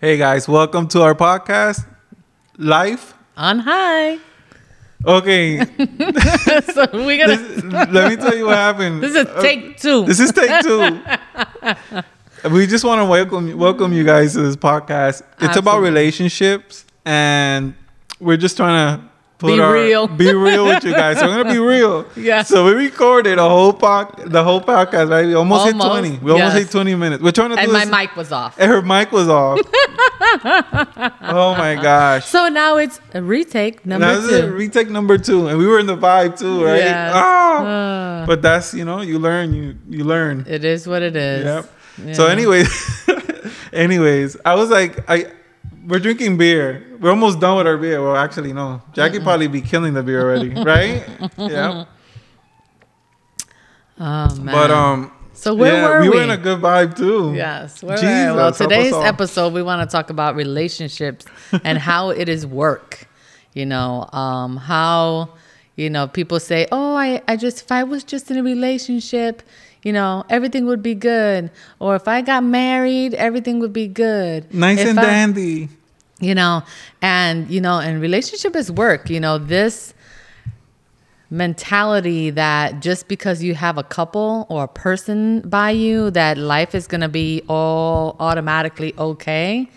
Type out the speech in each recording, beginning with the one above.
Hey guys, welcome to our podcast, Life. On high. Okay, so we're gonna. this- let me tell you what happened. This is Uh, take two. This is take two. we just want to welcome welcome you guys to this podcast. It's about relationships, and we're just trying to Be our, real. be real with you guys. So we're gonna be real. Yeah. So we recorded a whole pod, the whole podcast. Right, we almost, hit twenty. We almost hit twenty minutes. We're trying to and my this. mic was off. And her mic was off. oh my gosh. So now it's a retake number Now, this is two. retake number two, and we were in the vibe too, right? Yes. Ah! Uh, but that's you know you learn you you learn. it is what it is. Yep. So anyways, anyways, I was like I. We're drinking beer. We're almost done with our beer. Well, actually, no. Jackie probably be killing the beer already, right? yeah. Oh man. But um. So where yeah, were we? we? were in a good vibe too. Yes. Where Jesus, were we? Well, today's episode we want to talk about relationships and how it is work. You know, um, how you know people say, "Oh, I, I just if I was just in a relationship." You know, everything would be good. Or if I got married, everything would be good. Nice If and I- dandy. You know and you know and relationship is work you know this mentality that just because you have a couple or a person by you that life is going to be all automatically okay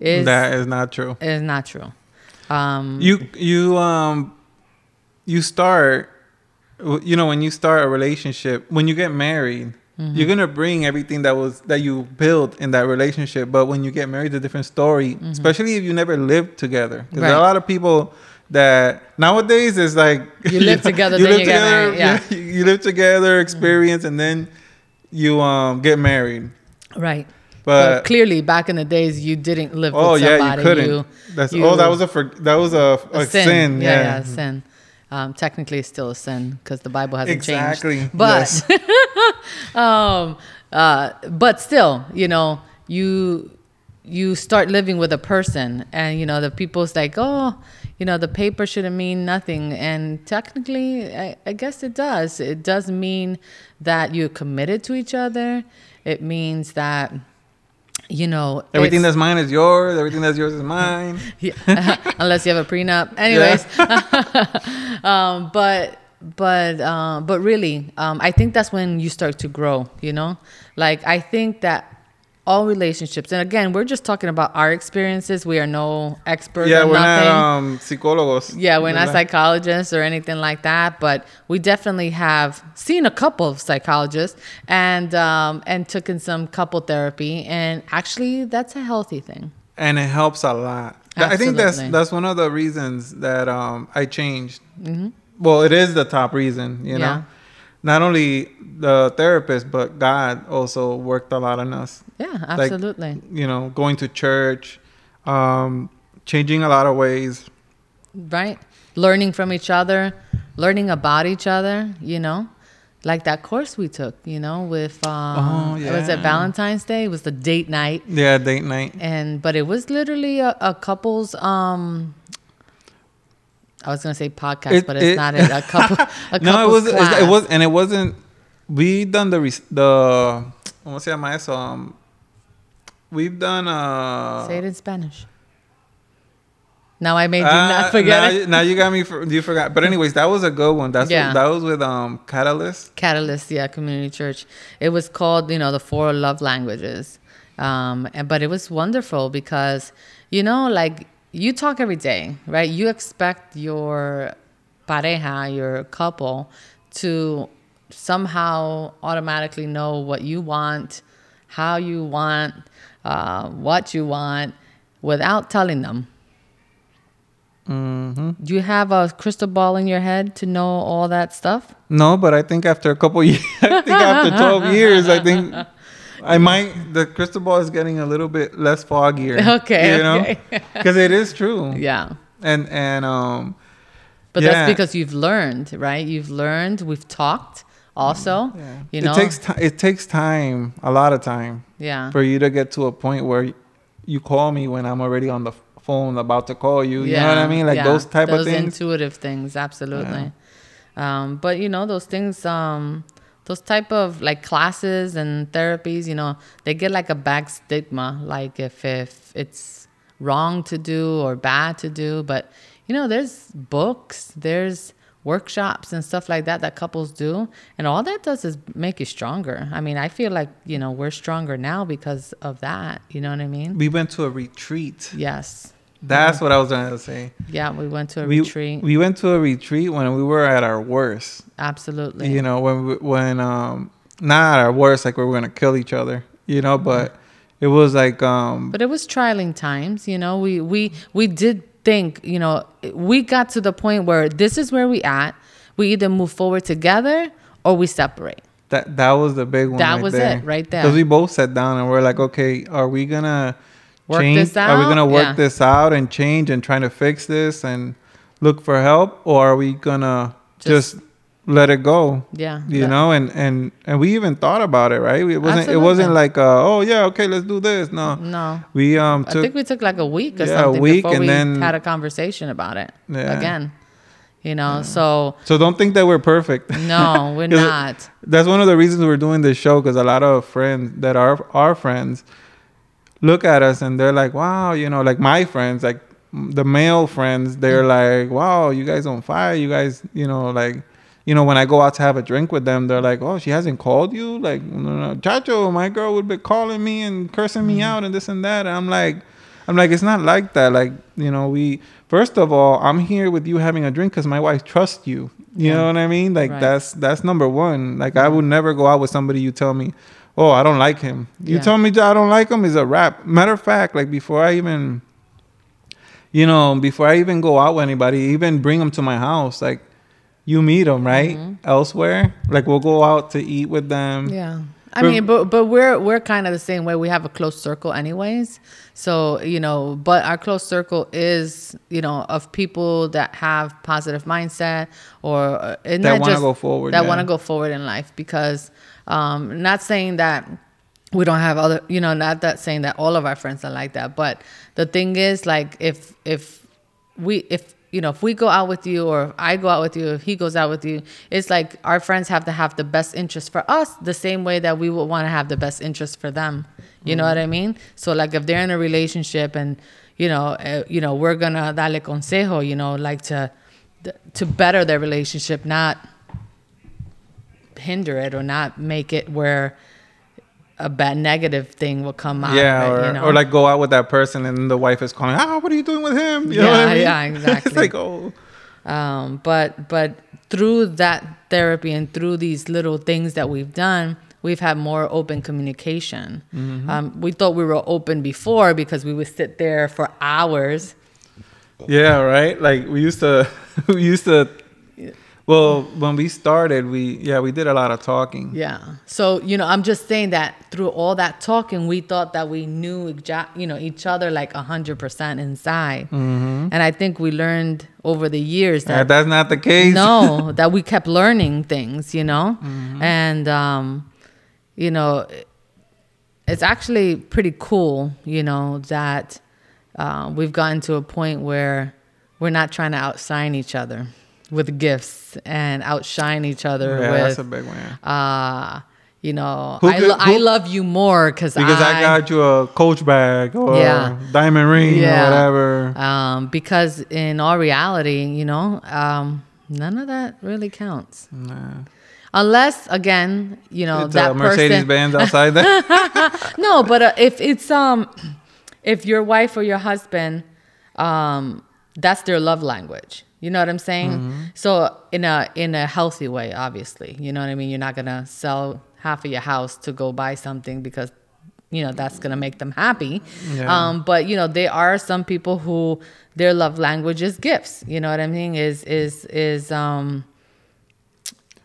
is that is not true. is not true um you you um you start you know when you start a relationship when you get married Mm-hmm. you're gonna bring everything that was that you built in that relationship but when you get married it's a different story especially if you never lived together because are a Mm-hmm. Lot of people that nowadays is like You live together, you get married, yeah. you, you live together experience and then you um get married right but, but clearly back in the days you didn't live oh with yeah you couldn't you, that's oh that was a for, that was a, a, a sin. sin, Yeah, yeah, yeah, sin. Um, technically, it's still a sin because the Bible hasn't Exactly, changed. But, um, uh, but still, you know, you you start living with a person, and you know the people's like, oh, you know, the paper shouldn't mean nothing, and technically, I, I guess it does. It does mean that you're committed to each other. It means that. You know, Everything that's mine is yours. Everything that's yours is mine. yeah. unless you have a prenup. Anyways, um, but but uh, but really, um, I think that's when you start to grow. You know, like I think that all relationships, and again, we're just talking about our experiences. We are no experts. yeah, we're nothing. not um, psicólogos. Yeah, we're not psychologists or anything like that, but we definitely have seen a couple of psychologists and um, and took in some couple therapy, and actually, that's a healthy thing. and it helps a lot. Th- I think that's that's one of the reasons that um, I changed. Well, it is the top reason, you know. Yeah. Not only the therapist, but God also worked a lot on us. Yeah, Like, absolutely. you know, going to church, um, changing a lot of ways. right learning from each other learning about each other you know like that course we took you know with um Oh, it was at valentine's day it was the date night Yeah, date night. and but it was literally a, a couple's um i was gonna say podcast It- but it's it- not a, a couple a no, it was it class. was and it wasn't. We done the the. ¿Cómo se llama eso? Um, we've done uh. say it in spanish now i made you Ah, not forget now, it you- now you got me. For, you forgot. But anyways, that was a good one. That's Yeah. what, that was with um Catalyst. Catalyst, yeah, community church. It was called, you know, the four love languages. Um, and, but it was wonderful because, you know, like you talk every day, right? You expect your pareja, your couple, to somehow automatically know what you want, how you want, uh, what you want, without telling them. hmm Do you have a crystal ball in your head to know all that stuff? No, but I think after a couple years, I think after twelve years, I think I might. The crystal ball is getting a little bit less foggier. Okay, you know, okay. because it is true. Yeah. And and um. But Yeah. that's because you've learned, right? You've learned. We've talked also. Yeah. You know. it takes ti it takes time, a lot of time, yeah. for you to get to a point where you call me when I'm already on the phone about to call you. You know what I mean? Like yeah. those type those of things. Those intuitive things, absolutely. Um, but you know, those things, um, those type of like classes and therapies, you know, they get like a bad stigma, like if if it's wrong to do or bad to do. But you know, there's books, there's workshops and stuff like that that couples do, and all that does is make you stronger. I mean, I feel like you know we're stronger now because of that. You know what I mean? We went to a retreat. Yes. That's what I was trying to say. Yeah, we went to a We, retreat. we went to a retreat when we were at our worst. Absolutely. You know, when we, when um not at our worst, like we were gonna kill each other. You know, but it was like um But it was trialing times, you know. We we we did think, you know, we got to the point where this is where we at. We either move forward together or we separate. that that was the big one. That right was there. it, right there. Because we both sat down and we're like, okay, are we gonna Work change? this Are we gonna work Yeah. this out and change and trying to fix this and look for help, or are we gonna Just- just, let it go? Yeah. You that- know, and and and we even thought about it, right? It wasn't. It wasn't like, uh, oh yeah, okay, let's do this. No, No. we um I think we took like a week or Yeah, a something week, before and we then- had a conversation about it. Yeah. Again. You know, so So don't think that we're perfect. no, we're not. That's one of the reasons we're doing this show because a lot of friends that are our friends look at us and they're like, "Wow," you know, like my friends, like the male friends, they're mm-hmm. like, "Wow, you guys on fire! You guys, you know, like." You know, when I go out to have a drink with them, they're like, "Oh, she hasn't called you." Like, no, no, Chacho, my girl would be calling me and cursing me mm-hmm. out and this and that. And I'm like, I'm like, it's not like that. Like, you know, we first of all, I'm here with you having a drink because my wife trusts you. You Yeah. know what I mean? Like Right. that's that's number one. Like I mm-hmm. would never go out with somebody you tell me, oh, I don't like him. You Yeah. tell me I don't like him is a rap. Matter of fact, like before I even, you know, before I even go out with anybody, even bring them to my house, like you meet them right Mm-hmm. elsewhere. Like we'll go out to eat with them. Yeah. I mean, but but we're we're kind of the same way. We have a close circle, anyways. So you know, but our close circle is you know of people that have positive mindset or uh, and That not wanna go forward, That yeah. want to go forward in life because, um, not saying that we don't have other you know not that saying that all of our friends are like that but the thing is like if if we if you know if we go out with you or if i go out with you if he goes out with you it's like our friends have to have the best interest for us the same way that we would want to have the best interest for them. You know what i mean? So like if they're in a relationship and you know uh, you know we're gonna darle consejo you know like to to better their relationship not hinder it or not make it where a bad negative thing will come out Yeah, of it, or, you know? or like go out with that person and the wife is calling, ah, what are you doing with him? You know what Yeah, I mean? yeah, exactly. it's like, oh, um, but but through that therapy and through these little things that we've done we've had more open communication Mm-hmm. um, we thought we were open before because we would sit there for hours yeah, right. Like we used to, we used to. Well, when we started, we yeah, we did a lot of talking. yeah so you know i'm just saying that through all that talking we thought that we knew exa- you know each other like 100% inside Mm-hmm. and i think we learned over the years that And that's not the case. no that we kept learning things you know Mm-hmm. and um you know it's actually pretty cool you know that uh, we've gotten to a point where we're not trying to outshine each other with gifts and outshine each other yeah, that's a big one. uh you know Who I, lo- I love you more cause Because I, got you a Coach bag or Yeah. diamond ring Yeah. or whatever. um because in all reality you know um none of that really counts Nah. unless again you know it's that Mercedes Benz outside there. no but uh, if it's um if your wife or your husband um that's their love language you know what i'm saying Mm-hmm. so in a in a healthy way obviously you know what i mean you're not gonna sell half of your house to go buy something because you know that's gonna make them happy Yeah. um but you know there are some people who their love language is gifts you know what i mean is is is um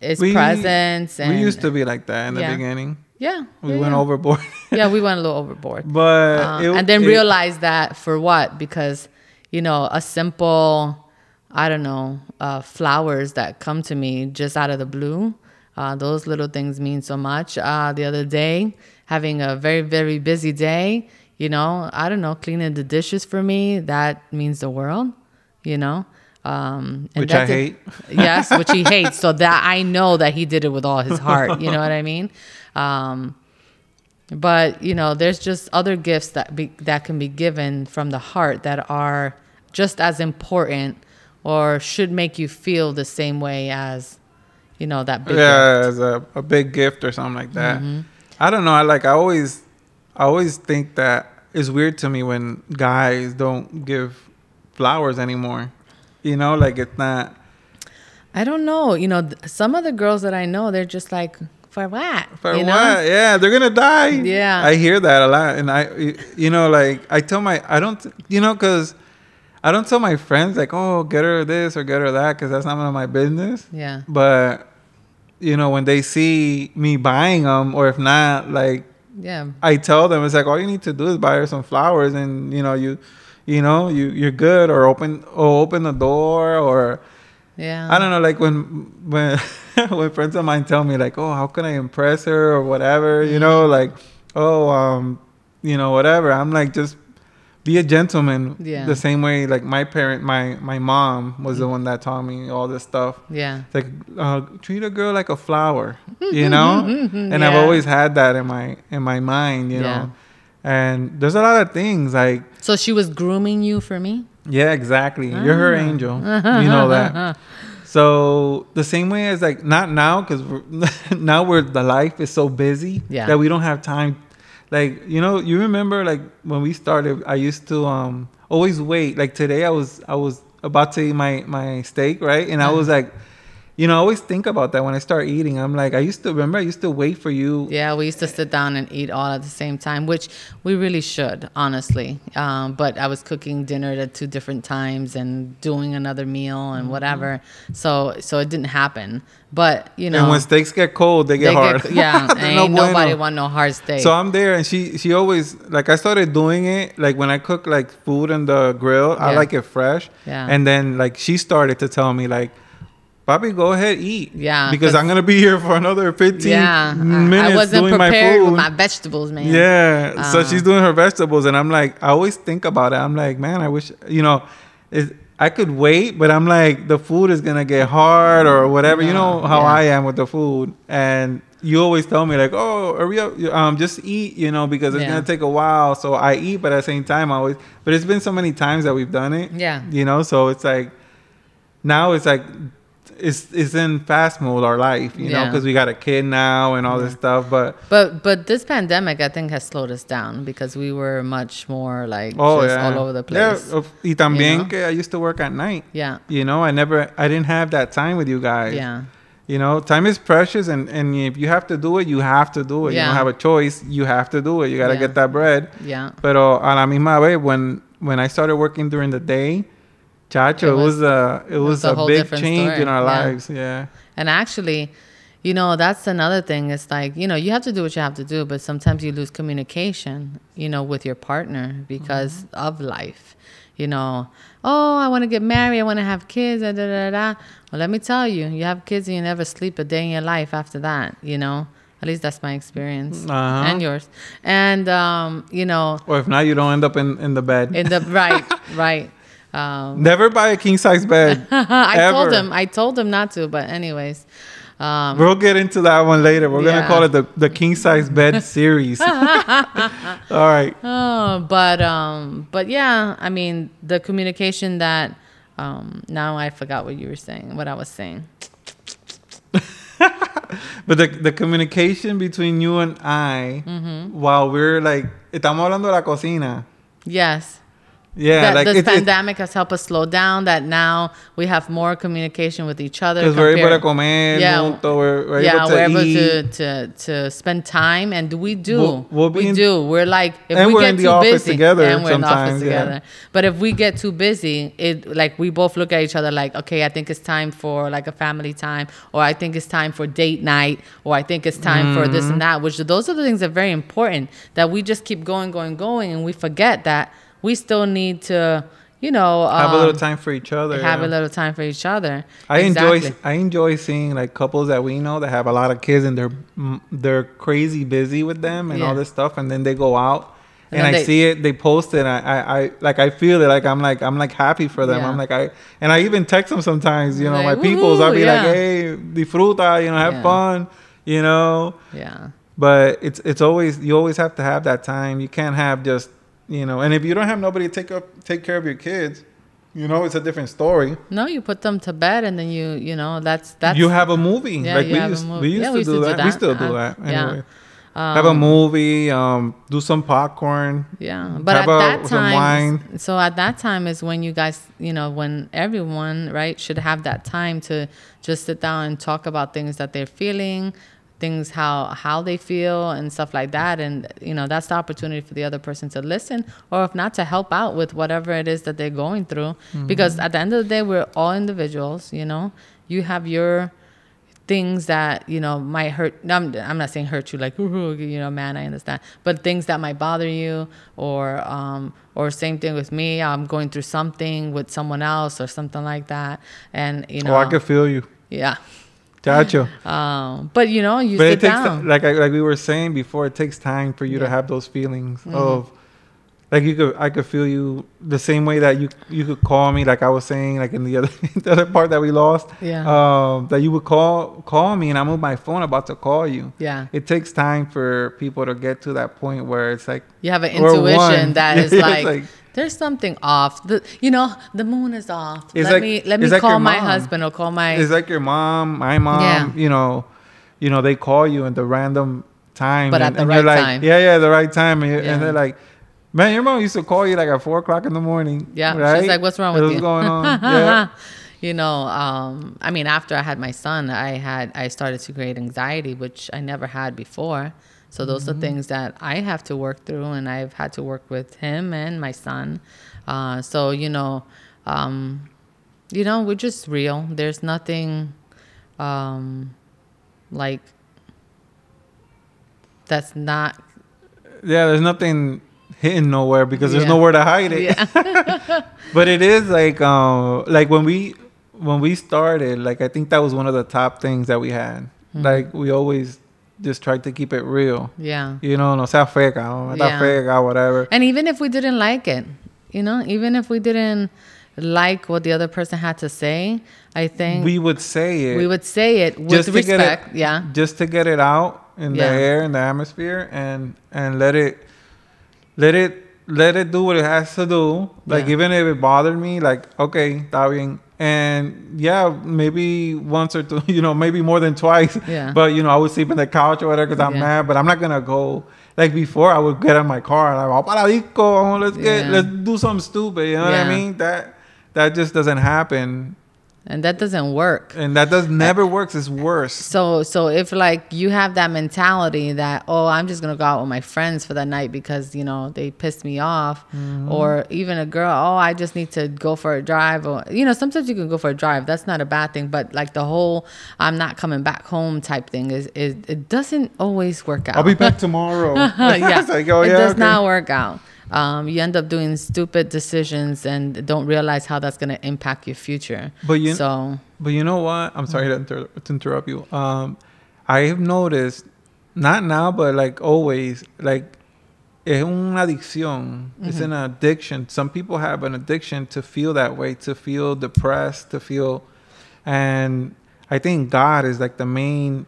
is presence and we used to be like that in the beginning. yeah We yeah, went yeah. overboard. yeah we went a little overboard but um, it- and then it- realize that for what because you know a simple i don't know uh, flowers that come to me just out of the blue uh, those little things mean so much uh, the other day having a very very busy day you know i don't know cleaning the dishes for me that means the world you know Um, and Which that I did- hate. yes, which he hates. So that I know that he did it with all his heart. You know what I mean? Um, but you know, there's just other gifts that be, that can be given from the heart that are just as important or should make you feel the same way as you know that big yeah, gift. as a, a big gift or something like that. Mm-hmm. I don't know. I like. I always, I always think that it's weird to me when guys don't give flowers anymore. You know, like it's not. I don't know. You know, th- some of the girls that I know, they're just like, for what? For you what? know? Yeah, they're gonna die. Yeah. I hear that a lot, and I, you know, like I tell my, I don't, you know, cause I don't tell my friends like, oh, get her this or get her that, cause that's not none of my business. Yeah. But you know, when they see me buying them, or if not, like Yeah. I tell them, it's like all you need to do is buy her some flowers, and you know, you, you know, you you're good, or open or open the door, or Yeah. I don't know, like when when when friends of mine tell me like, oh, how can I impress her or whatever, you know, like, oh, um, you know, whatever. I'm like, just be a gentleman. Yeah. The same way, like my parent, my my mom was the one that taught me all this stuff. Yeah. It's like uh, treat a girl like a flower, you know. and I've always had that in my in my mind, you Yeah. know. And there's a lot of things like So she was grooming you for me? yeah, exactly. You're her Ah. angel. you know that. So the same way as like not now because now we're the life is so busy Yeah. that we don't have time. Like you know, you remember like when we started, I used to um always wait. Like today, I was I was about to eat my my steak, right? And I was Uh-huh. like, you know, I always think about that when I start eating. I'm like, I used to remember I used to wait for you. Yeah, we used to sit down and eat all at the same time, which we really should, honestly. Um, but I was cooking dinner at two different times and doing another meal Mm-hmm. and whatever. So so it didn't happen. But you know, And when steaks get cold, they get they hard. get- yeah, ain't no bueno. nobody want no hard steak. So I'm there, and she she always like I started doing it like when I cook like food in the grill, I like it fresh. Yeah. And then like she started to tell me like, "Bobby, go ahead eat." Yeah, Because I'm gonna be here for another 15 yeah, I- minutes I wasn't doing my prepared food. with my vegetables, man. yeah. so Uh. she's doing her vegetables, and I'm like, I always think about it. I'm like, man, I wish you know. I could wait, but I'm like, the food is gonna get hard or whatever. you know how yeah. I am with the food, and you always tell me like, oh, hurry up, um, just eat, you know, because it's Yeah. gonna take a while. So I eat, but at the same time, I always. But it's been so many times that we've done it. Yeah. You know, so it's like now it's like it's it's in fast mode our life, you know, because we got a kid now and all this stuff. But But but this pandemic, I think, has slowed us down because we were much more like oh just yeah, all over the place. Yeah, y también know? que I used to work at night. Yeah. You know, I never, I didn't have that time with you guys. Yeah. You know, time is precious, and, and if you have to do it, you have to do it. You don't have a choice. You have to do it. You got to Yeah. get that bread. Yeah. Pero a la misma vez, when when I started working during the day, chacho, It it was, was- a it was a a, big change story. in our Yeah. lives. Yeah. And actually, you know, that's another thing. It's like, you know, you have to do what you have to do, but sometimes you lose communication, you know, with your partner because Mm-hmm. of life. You know, oh, I want to get married. I want to have kids. Da, da, da, da. Well, let me tell you, you have kids and you never sleep a day in your life after that, you know? At least that's my experience Uh-huh. and yours. And, um, you know, Or if not, you don't end up in, in the bed. in the right, right. Um, Never buy a king size bed. I told Ever. him, I told him not to, but anyways. Um, We'll get into that one later. We're gonna call it the, the king size bed series. All right. Oh, but um, but yeah, I mean the communication that um, now I forgot what you were saying, what I was saying. But the, the communication between you and I Mm-hmm. while we're like estamos hablando de la cocina. Yes, Yeah, that like this pandemic has helped us slow down. That now we have more communication with each other. because we're able to comer Yeah. junto, we're, we're yeah, able to we're able eat. to, to to spend time, and we do. We'll- we'll be we in- do. We're like if we get too office busy, together and we're in the office sometimes, yeah. together. But if we get too busy, it like we both look at each other like, okay, I think it's time for like a family time, or I think it's time for date night, or I think it's time for this Mm-hmm. and that. Which those are the things that are very important that we just keep going, going, going, and we forget that we still need to, you know, have a um, little time for each other. have yeah. a little time for each other. I enjoy I enjoy seeing like couples that we know that have a lot of kids and they're they're crazy busy with them and all this stuff and then they go out and, then I they- see it, they post it, and I, I, I like I feel it, like I'm like I'm like happy for them. Yeah. I'm like I, and I even text them sometimes, you know, Like, my peoples. I'll be like, yeah. hey, disfruta, you know, have Yeah. fun, you know. Yeah. But it's it's always you always have to have that time. You can't have just you know, and if you don't have nobody to take up take care of your kids, you know, it's a different story. No, you put them to bed and then you, you know, that's that's you have a movie, Yeah, like we used, we used Yeah, to we used do, to do that. We still do Uh, that. yeah. Anyway. have a um, movie, um, do some popcorn. Yeah, but at a- that time, wine. so at that time is when you guys, you know, when everyone, right, should have that time to just sit down and talk about things that they're feeling, things how how they feel and stuff like that, and you know, that's the opportunity for the other person to listen, or if not, to help out with whatever it is that they're going through. Mm-hmm. Because at the end of the day, we're all individuals. You know, you have your things that you know might hurt I'm, I'm not saying hurt you like "Ooh, you know man i understand but things that might bother you or um or same thing with me i'm going through something with someone else or something like that and you know Oh, I can feel you, yeah Chacho. um but you know you but sit it takes down. ti- like I, like we were saying before it takes time for you to have those feelings Mhm. of like you could i could feel you the same way that you you could call me like i was saying like in the other the other part that we lost. Yeah. Um that you would call call me and i'm with my phone about to call you. Yeah. It takes time for people to get to that point where it's like you have an intuition that is It's like, like- there's something off the you know the moon is off It's let like- me let me like call my mom. husband or call my it's like your mom my mom Yeah. you know you know they call you at the random time But at and, the and you're right like, time. yeah yeah the right time and, Yeah. and they're like man your mom used to call you like at four o'clock in the morning Yeah, right? she's like, "What's wrong What's with you?" going on yeah you know, um, I mean, after I had my son, I had I started to create anxiety, which I never had before. So those Mm-hmm. are things that I have to work through, and I've had to work with him and my son. Uh, so you know, um, you know, we're just real. There's nothing um, like that's not. yeah there's nothing hidden nowhere because there's Yeah. nowhere to hide it Yeah, but it is like um like when we when we started like i think that was one of the top things that we had Mm-hmm. like we always just try to keep it real yeah. you know no sea feca no Yeah. feca whatever And even if we didn't like it, you know, even if we didn't like what the other person had to say, I think we would say it we would say it with just to get respect. it yeah. just to get it out in Yeah. the air in the atmosphere and and let it let it let it do what it has to do like Yeah. even if it bothered me like okay está bien and yeah maybe once or two you know maybe more than twice Yeah. but you know i would sleep in the couch or whatever because i'm Yeah. mad but i'm not gonna go like before i would get in my car and i'm like oh, "Vamos let's get Yeah. let's do something stupid you know what i mean that that just doesn't happen And that doesn't work. and that does never works it's worse So so if like you have that mentality that oh I'm just gonna go out with my friends for the night because you know they pissed me off, Mm-hmm. or even a girl oh I just need to go for a drive or you know sometimes you can go for a drive that's not a bad thing but like the whole I'm not coming back home type thing is, is it doesn't always work out. I'll be back tomorrow. yeah, like, oh, it yeah, does okay. not work out. Um, you end up doing stupid decisions and don't realize how that's gonna impact your future. But you- so But you know what? I'm sorry to, inter- to interrupt you. Um, I have noticed, not now, but like always, like es una adicción. It's Mm-hmm. an addiction. Some people have an addiction to feel that way, to feel depressed, to feel, and I think God is like the main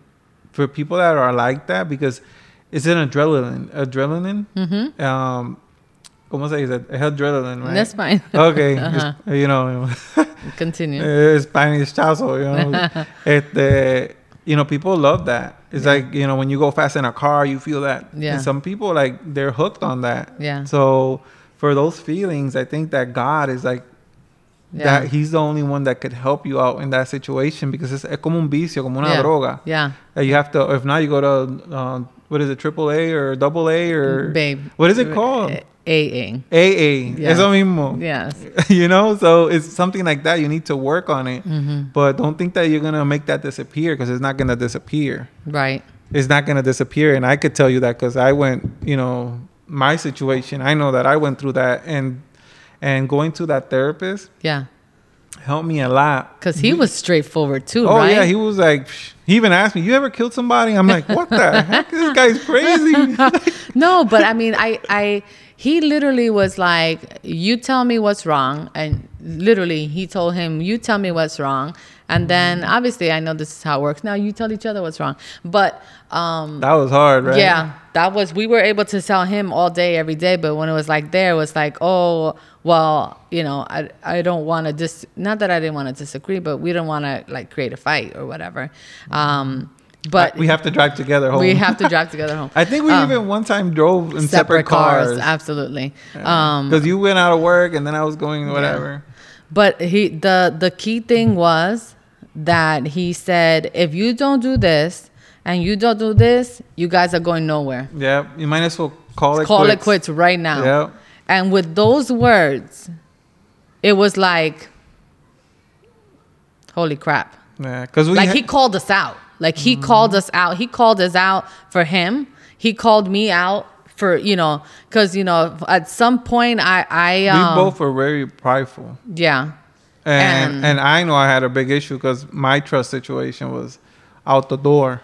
for people that are like that because it's an adrenaline. Adrenaline. mhm. Um, ¿Cómo se dice? Es adrenaline, right? that's fine. Okay, Uh-huh. just, you know, Continue. eh, Spanish chazo, you know. este, you know, people love that. It's Yeah. like, you know, when you go fast in a car, you feel that. Yeah. And some people like they're hooked on that. Yeah. So for those feelings, I think that God is like Yeah. that he's the only one that could help you out in that situation because it's, es como un vicio, como una Yeah. droga. Yeah. That you have to if not you go to uh, what is it, triple A or double A or Babe. what is it called? AA. AA. Yeah. Eso mismo. Yes. you know so it's something like that you need to work on it hmm but don't think that you're gonna make that disappear because it's not gonna disappear Right. it's not gonna disappear and i could tell you that because i went you know my situation i know that i went through that and and going to that therapist Yeah. helped me a lot Because he was straightforward too, oh right? yeah he was like psh, he even asked me you ever killed somebody i'm like what the heck this guy's crazy no, but I mean, I, I, he literally was like, "You tell me what's wrong," and literally he told him, "You tell me what's wrong." And then obviously I know this is how it works. Now you tell each other what's wrong. But um That was hard, right? yeah, that was we were able to tell him all day every day, but when it was like there it was like, "Oh, well, you know, I I don't want to dis not that I didn't want to disagree, but we don't want to like create a fight or whatever." Um but we have to drive together home. we have to drive together home. I think we Um, even one time drove in separate, cars. absolutely. Um, Because you went out of work and then I was going whatever. but he the the key thing was that he said, if you don't do this and you don't do this, you guys are going nowhere. Yeah. You might as well call it Call quits. it quits right now. Yeah. And with those words, it was like, holy crap. Yeah. Because we like ha- he called us out. Like he called us out. He called us out for him. He called me out for you know because you know at some point I I we um, both were very prideful. yeah And, And- and I know I had a big issue because my trust situation was out the door.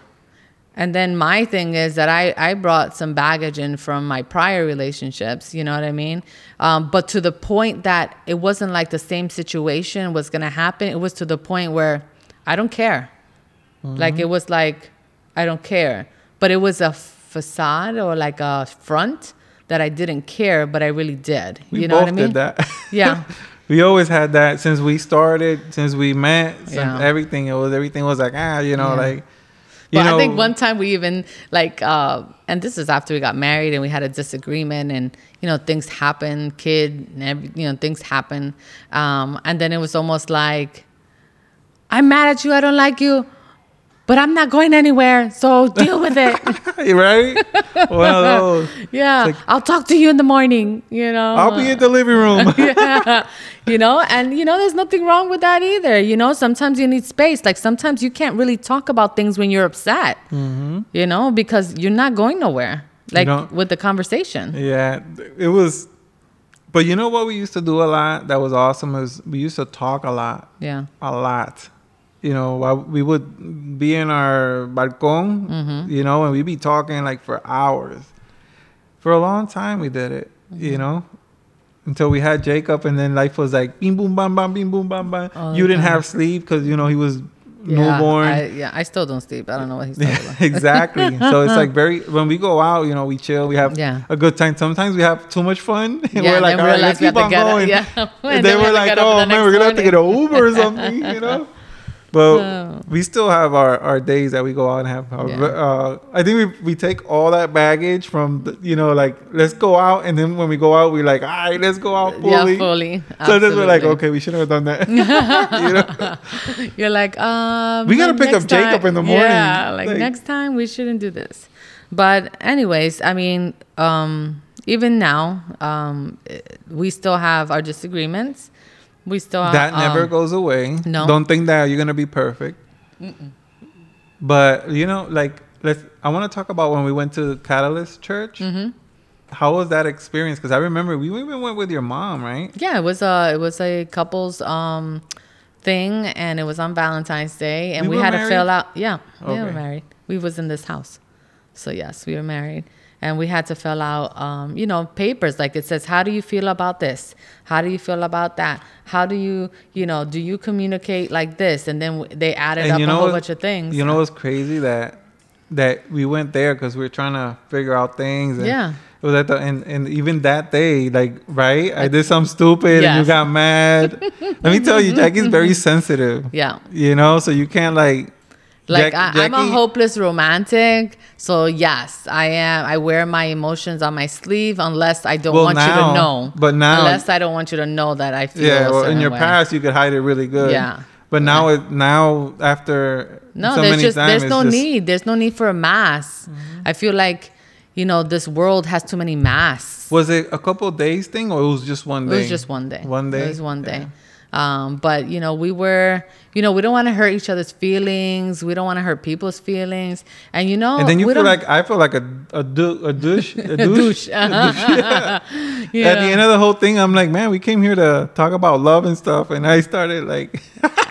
And then my thing is that I, I brought some baggage in from my prior relationships, you know what I mean? Um, but to the point that it wasn't like the same situation was going to happen. It was to the point where I don't care. Like it was like, I don't care. But it was a facade or like a front that I didn't care, but I really did. We you know both what I mean? did that. Yeah. we always had that since we started, since we met, since Yeah. everything. It was everything was like ah, you know, Yeah. like. You But know, I think one time we even like, uh, and this is after we got married and we had a disagreement, and you know things happen, kid, and every, you know things happen, um, and then it was almost like, I'm mad at you, I don't like you, but I'm not going anywhere, so deal with it. right? Of yeah, like- I'll talk to you in the morning. You know, I'll be in the living room. yeah. You know, and you know, there's nothing wrong with that either. You know, sometimes you need space. Like sometimes you can't really talk about things when you're upset, mm-hmm. you know, because you're not going nowhere. Like don't- with the conversation. yeah, it was. But you know what we used to do a lot that was awesome is we used to talk a lot, Yeah. a lot. You know, while we would be in our balcon, Mm-hmm. you know, and we'd be talking like for hours. For a long time, we did it. Mm-hmm. You know, until we had Jacob, and then life was like bing boom bam bam bing boom bam bam. All you didn't time. have sleep because you know he was Yeah, newborn. I, yeah, I still don't sleep. I don't know what he's talking about. exactly. So it's like very when we go out, you know, we chill, we have Yeah. a good time. Sometimes we have too much fun, and Yeah, we're like, all right, let's keep on going. yeah. And And then then we we're like, oh man, we're gonna have to get an. Uber or something, you know. But Oh. we still have our, our days that we go out and have. Our, Yeah. uh, I think we, we take all that baggage from the, you know like let's go out, and then when we go out, we're like, all right, let's go out fully. Yeah, fully. So then we're like, okay, we shouldn't have done that. you know? You're like, um, We gotta pick up next Jacob time- in the morning. Yeah, like, Like- next time we shouldn't do this. But anyways, I mean, um, even now, um, we still have our disagreements. We still that never um, goes away. no. Don't think that you're gonna be perfect. But you know, like let's. I want to talk about when we went to Catalyst Church. Mm-hmm. How was that experience? Because I remember we even went with your mom, right? Yeah, it was a it was a couples um thing, and it was on Valentine's Day, and We we, had to fill out. Yeah, we were married. We was in this house, so yes, we were married, and we had to fill out um you know papers like it says how do you feel about this, how do you feel about that, how do you you know do you communicate like this, and then they added up a whole bunch of things. You know what's crazy that that we went there because we are trying to figure out things. And Yeah. It was at the and, and even that day, like right, I did something stupid and you got mad. Let me tell you, Jackie's very sensitive. Yeah. You know, so you can't like. Like Jack- I, I'm a hopeless romantic, so yes, I am. I wear my emotions on my sleeve unless I don't Well, want you to know. but now- unless I don't want you to know that I feel. Yeah, well, in your way. past you could hide it really good. Yeah. But now it now after no, so there's many just times, there's no just- Mm-hmm. need. There's no need for a mask. I feel like, you know, this world has too many masks. Was it a couple days thing or it was just one day? It was just one day. One day. It was one day. Um, but you know, we were, you know, we don't want to hurt each other's feelings. We don't want to hurt people's feelings. And you know, And then you feel don't- like I feel like a a, du- a douche a a douche. douche. Yeah. At the end of the whole thing, I'm like, man, we came here to talk about love and stuff, and I started like,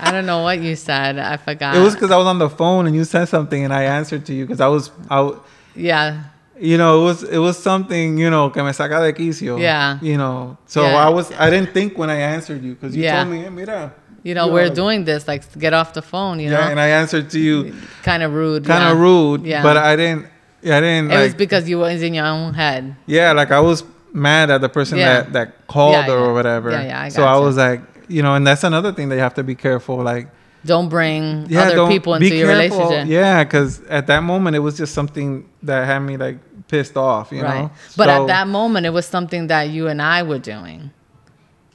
I don't know what you said. I forgot. it was because I was on the phone and you said something, and I answered to you because I was out. yeah. You know, it was it was something, you know, que me saca de quicio. Yeah. You know, so Yeah. I was I didn't think when I answered you because you Yeah. told me, hey, mira. You know, you we're like- doing this, like get off the phone, you know. Yeah, know? and I answered to you, kind of rude. kind yeah. of rude. Yeah. But I didn't. Yeah, I didn't. It was because you was in your own head. Yeah, like I was mad at the person Yeah. that that called Yeah, yeah. or whatever. Yeah, yeah, I so I was like, you know, and that's another thing that you have to be careful. Like, Don't bring yeah, other don't people into your careful. relationship. Yeah, because at that moment it was just something that had me like pissed off. You right. know. But So- at that moment, it was something that you and I were doing,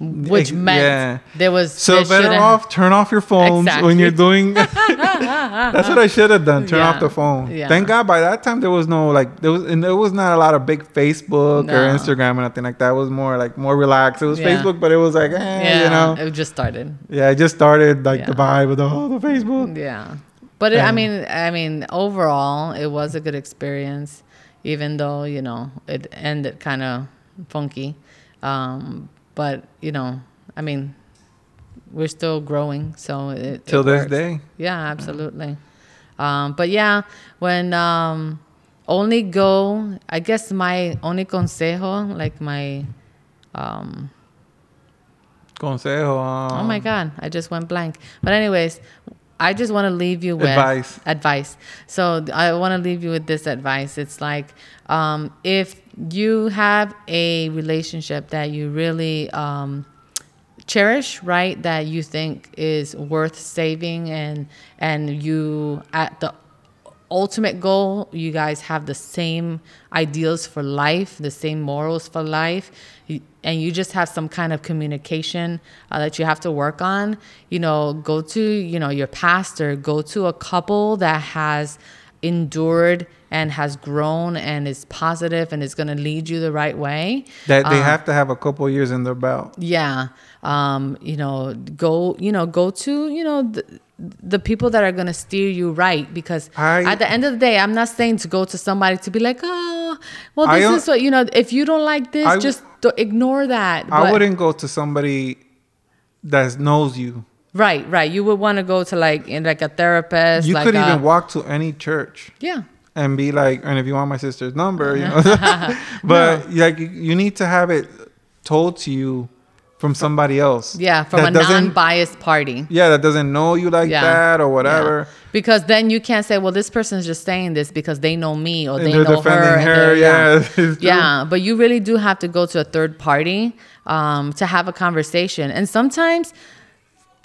which Ex- meant yeah. there was. So there better off turn off your phones when you're doing. that's what I should have done. Turn Yeah. off the phone. Yeah. Thank God by that time there was no like there was and there was not a lot of big Facebook No. or Instagram or nothing like that. It was more like more relaxed. It was Yeah. Facebook, but it was like eh, Yeah, you know. it just started. Yeah, it just started like the vibe of the oh the Facebook. Yeah, but it, I mean, I mean, overall, it was a good experience, even though you know it ended kind of funky. Um, but you know, I mean, we're still growing, so it Till this works. day. Yeah, absolutely. Um, but yeah, when um, only go, I guess my only consejo, like my, um, Consejo. Um, oh my God, I just went blank. But anyways, I just want to leave you with Advice. Advice. So I want to leave you with this advice. It's like um, if you have a relationship that you really um, cherish right that you think is worth saving and and you at the ultimate goal you guys have the same ideals for life the same morals for life and you just have some kind of communication uh, that you have to work on you know go to you know your pastor go to a couple that has endured and has grown and is positive and is going to lead you the right way that they Um, have to have a couple years in their belt. yeah um you know go you know go to you know the, the people that are going to steer you right because I- at the end of the day i'm not saying to go to somebody to be like oh well this is what you know if you don't like this I- just do ignore that I But- wouldn't go to somebody that knows you. right right you would want to go to like in like a therapist You like could a- even walk to any church yeah and be like, and if you want my sister's number, you know. but like, you, you need to have it told to you from somebody else. yeah from a non-biased party Yeah, that doesn't know you like Yeah. that or Yeah. whatever. Because then you can't say, well, this person's just saying this because they know me or And they know her. her, they're- yeah, yeah. But you really do have to go to a third party um, to have a conversation. And sometimes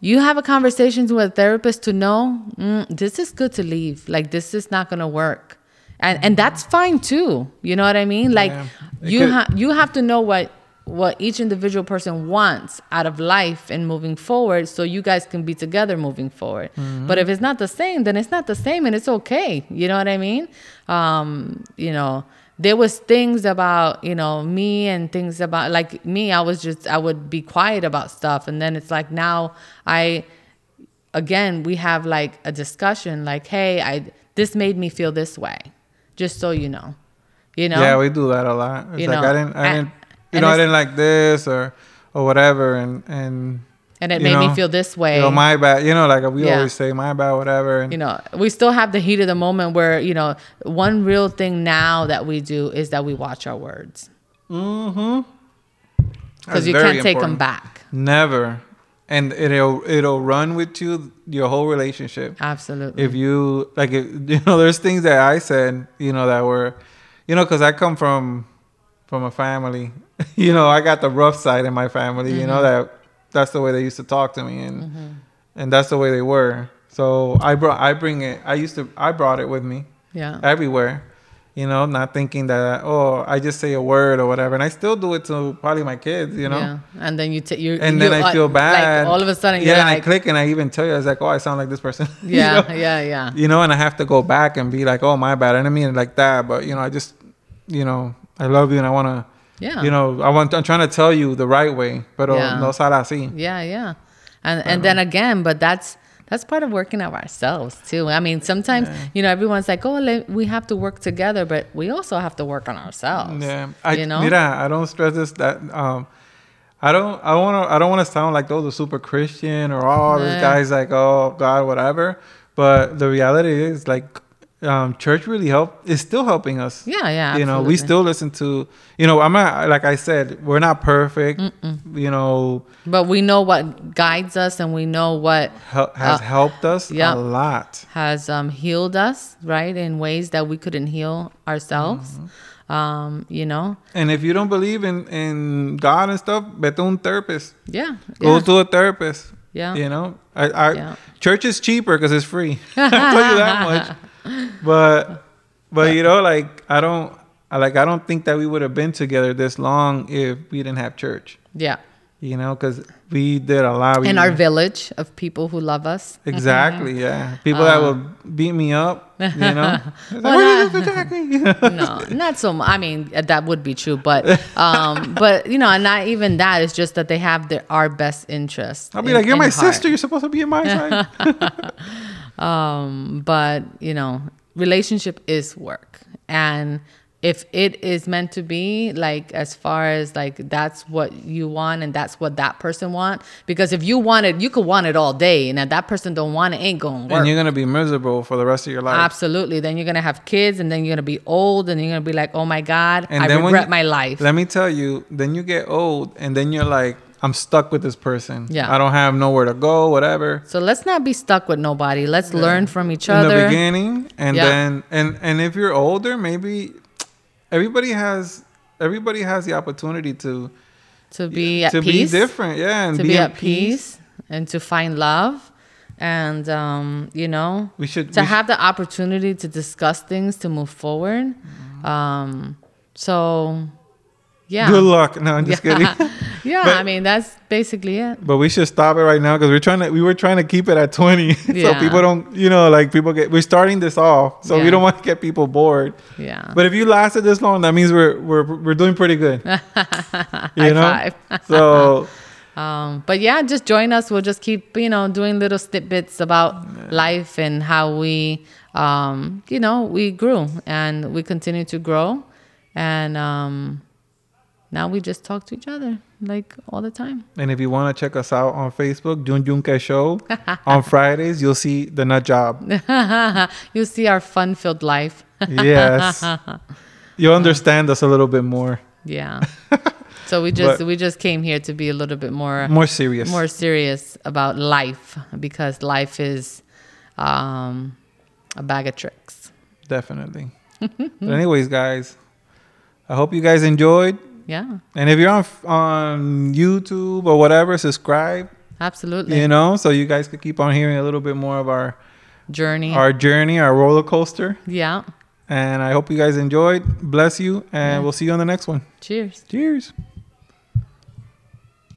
you have a conversation with a therapist to know mm, this is good to leave. Like this is not gonna work, and and that's fine too. You know what I mean? Like Yeah. You have you have to know what what each individual person wants out of life and moving forward so you guys can be together moving forward. Mm-hmm. but if it's not the same then it's not the same and it's okay. You know what i mean? Um you know there was things about you know me and things about like me i was just i would be quiet about stuff. And then it's like now i again we have like a discussion like hey i this made me feel this way just so you know. You know? Yeah, we do that a lot. It's You like know, I didn't, I didn't, you know, I didn't like this or or whatever, and and and it made me feel this way You know, my bad. You know, like we Yeah. always say, my bad, whatever. And you know we still have the heat of the moment where you know one real thing now that we do is that we watch our words mm-hmm. because you can't take them back Never, and it'll it'll run with you your whole relationship. absolutely if you like if, you know there's things that i said you know that were you know because i come from from a family. You know i got the rough side in my family you know mm-hmm. that that's the way they used to talk to me and mm-hmm. and that's the way they were. So i brought i bring it i used to i brought it with me yeah. everywhere you know not thinking that oh i just say a word or whatever. And i still do it to probably my kids you know? Yeah. And then you take you and you, then I feel bad. like all of a sudden yeah, and I click and I even tell you, I was like, oh, I sound like this person. You yeah know? yeah yeah. You know, and I have to go back and be like, oh, my bad. I didn't mean it like that, but you know, I just, you know, I love you and I want to, yeah you know, I want, I'm trying to tell you the right way, pero Yeah. no sale así. Yeah, yeah. And and then again, but that's that's part of working on ourselves too. I mean, sometimes you know everyone's like, "Oh, we have to work together," but we also have to work on ourselves. Yeah, I, you know. mira, I don't stress this that, um, I don't, I want to, I don't want to sound like those are super Christian or oh, this Yeah. guy's like, oh God, whatever. But the reality is like, um, church really helped. Is still helping us. Yeah, yeah. you know, we still listen to. You know, I'm not like I said, we're not perfect. You know, But we know what guides us, and we know what hel- has Uh, helped us yeah. a lot. has um, healed us, right, in ways that we couldn't heal ourselves. Mm-hmm. Um, you know, And if you don't believe in in God and stuff, vete to un therapist. yeah, Go to a therapist. yeah. You know, I, I Yeah. church is cheaper because it's free. I tell you that much. But but you know, like I don't I like I don't think that we would have been together this long if we didn't have church. yeah. You know, because we did a lot. We, In our village of people who love us. exactly, yeah. People that will beat me up. You know, like, Well, "Where you that- get the jacket?" no, not so much. I mean, uh, that would be true, but um, but you know, and not even that. It's just that they have their our best interest. I'll be in- like, "You're my heart. sister. You're supposed to be in my side." Um, but you know, relationship is work, and if it is meant to be, like as far as like that's what you want and that's what that person want, because if you want it, you could want it all day, and if that person don't want it, ain't gonna work. and you're gonna be miserable for the rest of your life. Absolutely. Then you're gonna have kids, and then you're gonna be old, and you're gonna be like, "Oh my God, And I regret you- my life." Let me tell you, then you get old, and then you're like, I'm stuck with this person. Yeah. I don't have nowhere to go, whatever. So let's not be stuck with nobody. Let's learn from each other. In the beginning, and Yeah. then and and if you're older, maybe everybody has everybody has the opportunity to to be at to peace. be different, yeah, and to be, at peace. and to find love and um, you know We should to we have the opportunity to discuss things to move forward um, so yeah Good luck. No, I'm just kidding. yeah But- i mean that's basically it But we should stop it right now because we're trying to. We were trying to keep it at twenty, so people don't. You know, like people get. We're starting this off, so we don't want to get people bored. yeah But if you lasted this long, that means we're we're we're doing pretty good. you know. five. so um, but yeah just join us we'll just keep you know doing little snippets about life and how we um, you know we grew and we continue to grow and um, now we just talk to each other like all the time and if you want to check us out on Facebook, Jun Junke Show on Fridays, you'll see the nut job. you'll see our fun-filled life. Yes, you'll understand us a little bit more, Yeah. So we just But- we just came here to be a little bit more more serious. more serious about life because life is um, a bag of tricks. definitely. but anyways, guys, I hope you guys enjoyed. Yeah, And if you're on on YouTube or whatever, subscribe. absolutely. You know, so you guys could keep on hearing a little bit more of our Journey. our journey, our roller coaster. yeah. And I hope you guys enjoyed. Bless you, and Yeah. we'll see you on the next one. Cheers. Cheers.